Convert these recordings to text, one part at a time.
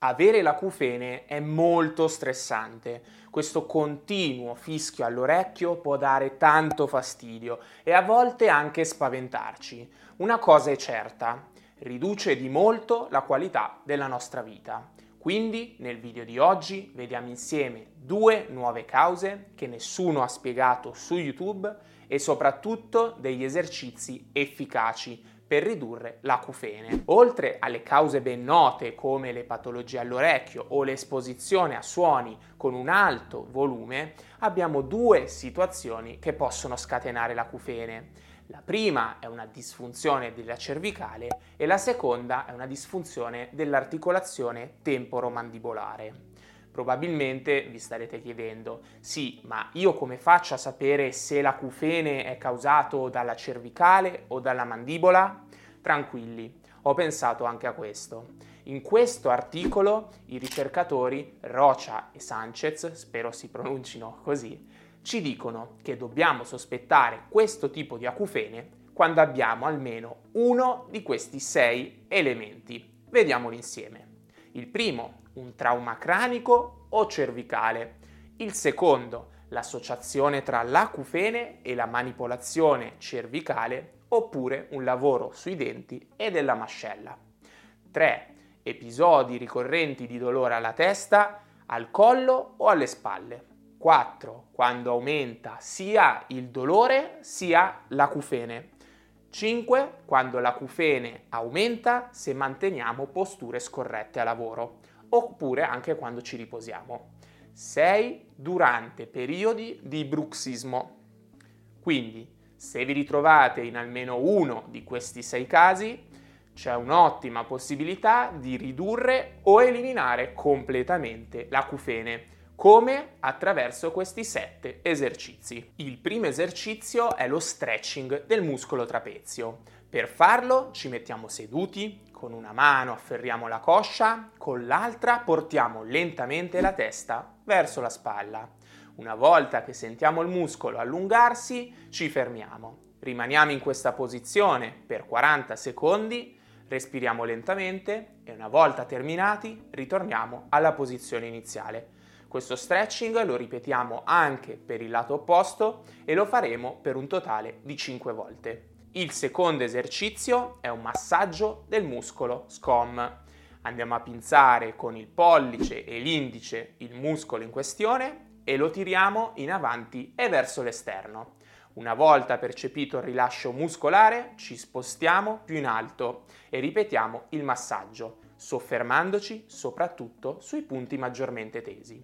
Avere l'acufene è molto stressante. Questo continuo fischio all'orecchio può dare tanto fastidio e a volte anche spaventarci. Una cosa è certa, riduce di molto la qualità della nostra vita. Quindi nel video di oggi vediamo insieme due nuove cause che nessuno ha spiegato su YouTube e soprattutto degli esercizi efficaci per ridurre l'acufene. Oltre alle cause ben note come le patologie all'orecchio o l'esposizione a suoni con un alto volume, abbiamo due situazioni che possono scatenare l'acufene. La prima è una disfunzione della cervicale e la seconda è una disfunzione dell'articolazione temporomandibolare. Probabilmente vi starete chiedendo, sì, ma io come faccio a sapere se l'acufene è causato dalla cervicale o dalla mandibola? Tranquilli, ho pensato anche a questo. In questo articolo i ricercatori Rocha e Sanchez, spero si pronuncino così, ci dicono che dobbiamo sospettare questo tipo di acufene quando abbiamo almeno uno di questi sei elementi. Vediamoli insieme. Il primo, un trauma cranico o cervicale. Il secondo, l'associazione tra l'acufene e la manipolazione cervicale oppure un lavoro sui denti e della mascella. 3. Episodi ricorrenti di dolore alla testa, al collo o alle spalle. 4. Quando aumenta sia il dolore sia l'acufene. 5. Quando l'acufene aumenta se manteniamo posture scorrette a lavoro oppure anche quando ci riposiamo. 6. Durante periodi di bruxismo. Quindi, se vi ritrovate in almeno uno di questi sei casi, c'è un'ottima possibilità di ridurre o eliminare completamente l'acufene. Come? Attraverso questi sette esercizi. Il primo esercizio è lo stretching del muscolo trapezio. Per farlo ci mettiamo seduti, con una mano afferriamo la coscia, con l'altra portiamo lentamente la testa verso la spalla. Una volta che sentiamo il muscolo allungarsi, ci fermiamo. Rimaniamo in questa posizione per 40 secondi, respiriamo lentamente e una volta terminati ritorniamo alla posizione iniziale. Questo stretching lo ripetiamo anche per il lato opposto e lo faremo per un totale di 5 volte. Il secondo esercizio è un massaggio del muscolo SCOM. Andiamo a pinzare con il pollice e l'indice il muscolo in questione e lo tiriamo in avanti e verso l'esterno. Una volta percepito il rilascio muscolare, ci spostiamo più in alto e ripetiamo il massaggio, soffermandoci soprattutto sui punti maggiormente tesi.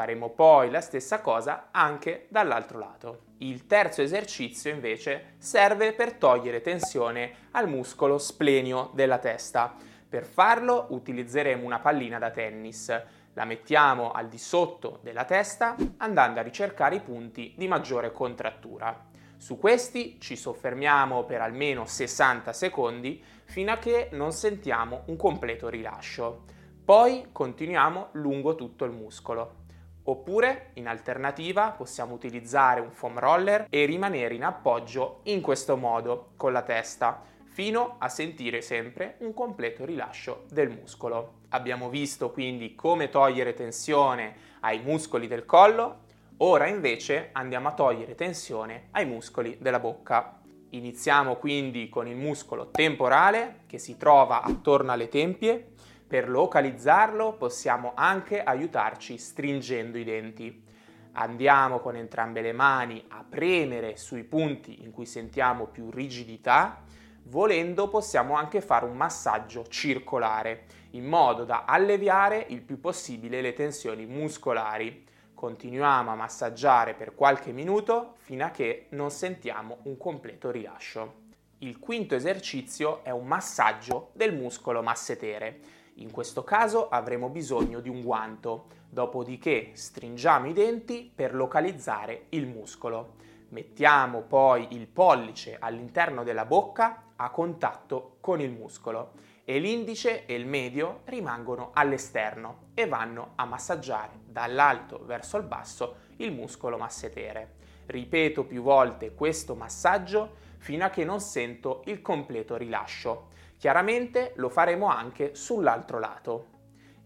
Faremo poi la stessa cosa anche dall'altro lato. Il terzo esercizio invece serve per togliere tensione al muscolo splenio della testa. Per farlo utilizzeremo una pallina da tennis la mettiamo al di sotto della testa andando a ricercare i punti di maggiore contrattura. Su questi ci soffermiamo per almeno 60 secondi fino a che non sentiamo un completo rilascio. Poi continuiamo lungo tutto il muscolo. Oppure, in alternativa, possiamo utilizzare un foam roller e rimanere in appoggio in questo modo con la testa fino a sentire sempre un completo rilascio del muscolo. Abbiamo visto quindi come togliere tensione ai muscoli del collo, ora invece andiamo a togliere tensione ai muscoli della bocca. Iniziamo quindi con il muscolo temporale che si trova attorno alle tempie. Per localizzarlo possiamo anche aiutarci stringendo i denti. Andiamo con entrambe le mani a premere sui punti in cui sentiamo più rigidità Volendo possiamo anche fare un massaggio circolare in modo da alleviare il più possibile le tensioni muscolari. Continuiamo a massaggiare per qualche minuto fino a che non sentiamo un completo rilascio. Il quinto esercizio è un massaggio del muscolo massetere. In questo caso avremo bisogno di un guanto, dopodiché stringiamo i denti per localizzare il muscolo. Mettiamo poi il pollice all'interno della bocca a contatto con il muscolo e l'indice e il medio rimangono all'esterno e vanno a massaggiare dall'alto verso il basso il muscolo massetere. Ripeto più volte questo massaggio fino a che non sento il completo rilascio. Chiaramente lo faremo anche sull'altro lato.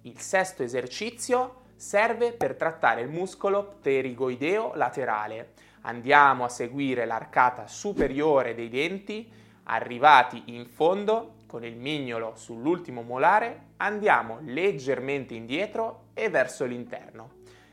Il sesto esercizio serve per trattare il muscolo pterigoideo laterale. Andiamo a seguire l'arcata superiore dei denti, arrivati in fondo con il mignolo sull'ultimo molare, andiamo leggermente indietro e verso l'interno.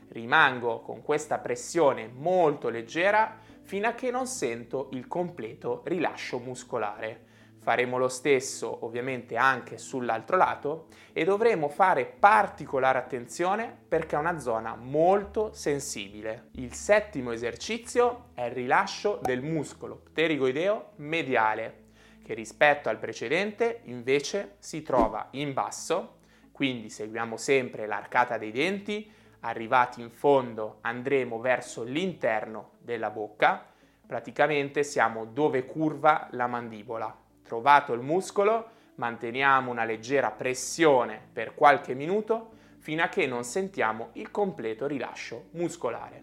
Rimango con questa pressione molto leggera fino a che non sento il completo rilascio muscolare. Faremo lo stesso ovviamente anche sull'altro lato e dovremo fare particolare attenzione perché è una zona molto sensibile. Il settimo esercizio è il rilascio del muscolo pterigoideo mediale che rispetto al precedente invece si trova in basso, quindi seguiamo sempre l'arcata dei denti, arrivati in fondo andremo verso l'interno della bocca, praticamente siamo dove curva la mandibola trovato il muscolo, manteniamo una leggera pressione per qualche minuto fino a che non sentiamo il completo rilascio muscolare.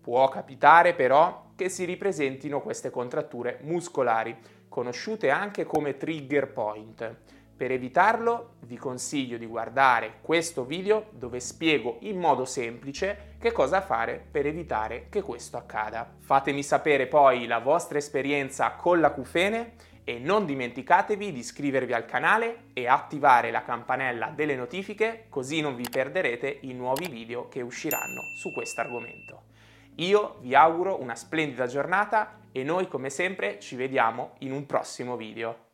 Può capitare però che si ripresentino queste contratture muscolari, conosciute anche come trigger point. Per evitarlo vi consiglio di guardare questo video dove spiego in modo semplice che cosa fare per evitare che questo accada. Fatemi sapere poi la vostra esperienza con l'acufene e non dimenticatevi di iscrivervi al canale e attivare la campanella delle notifiche così non vi perderete i nuovi video che usciranno su questo argomento. Io vi auguro una splendida giornata e noi come sempre ci vediamo in un prossimo video.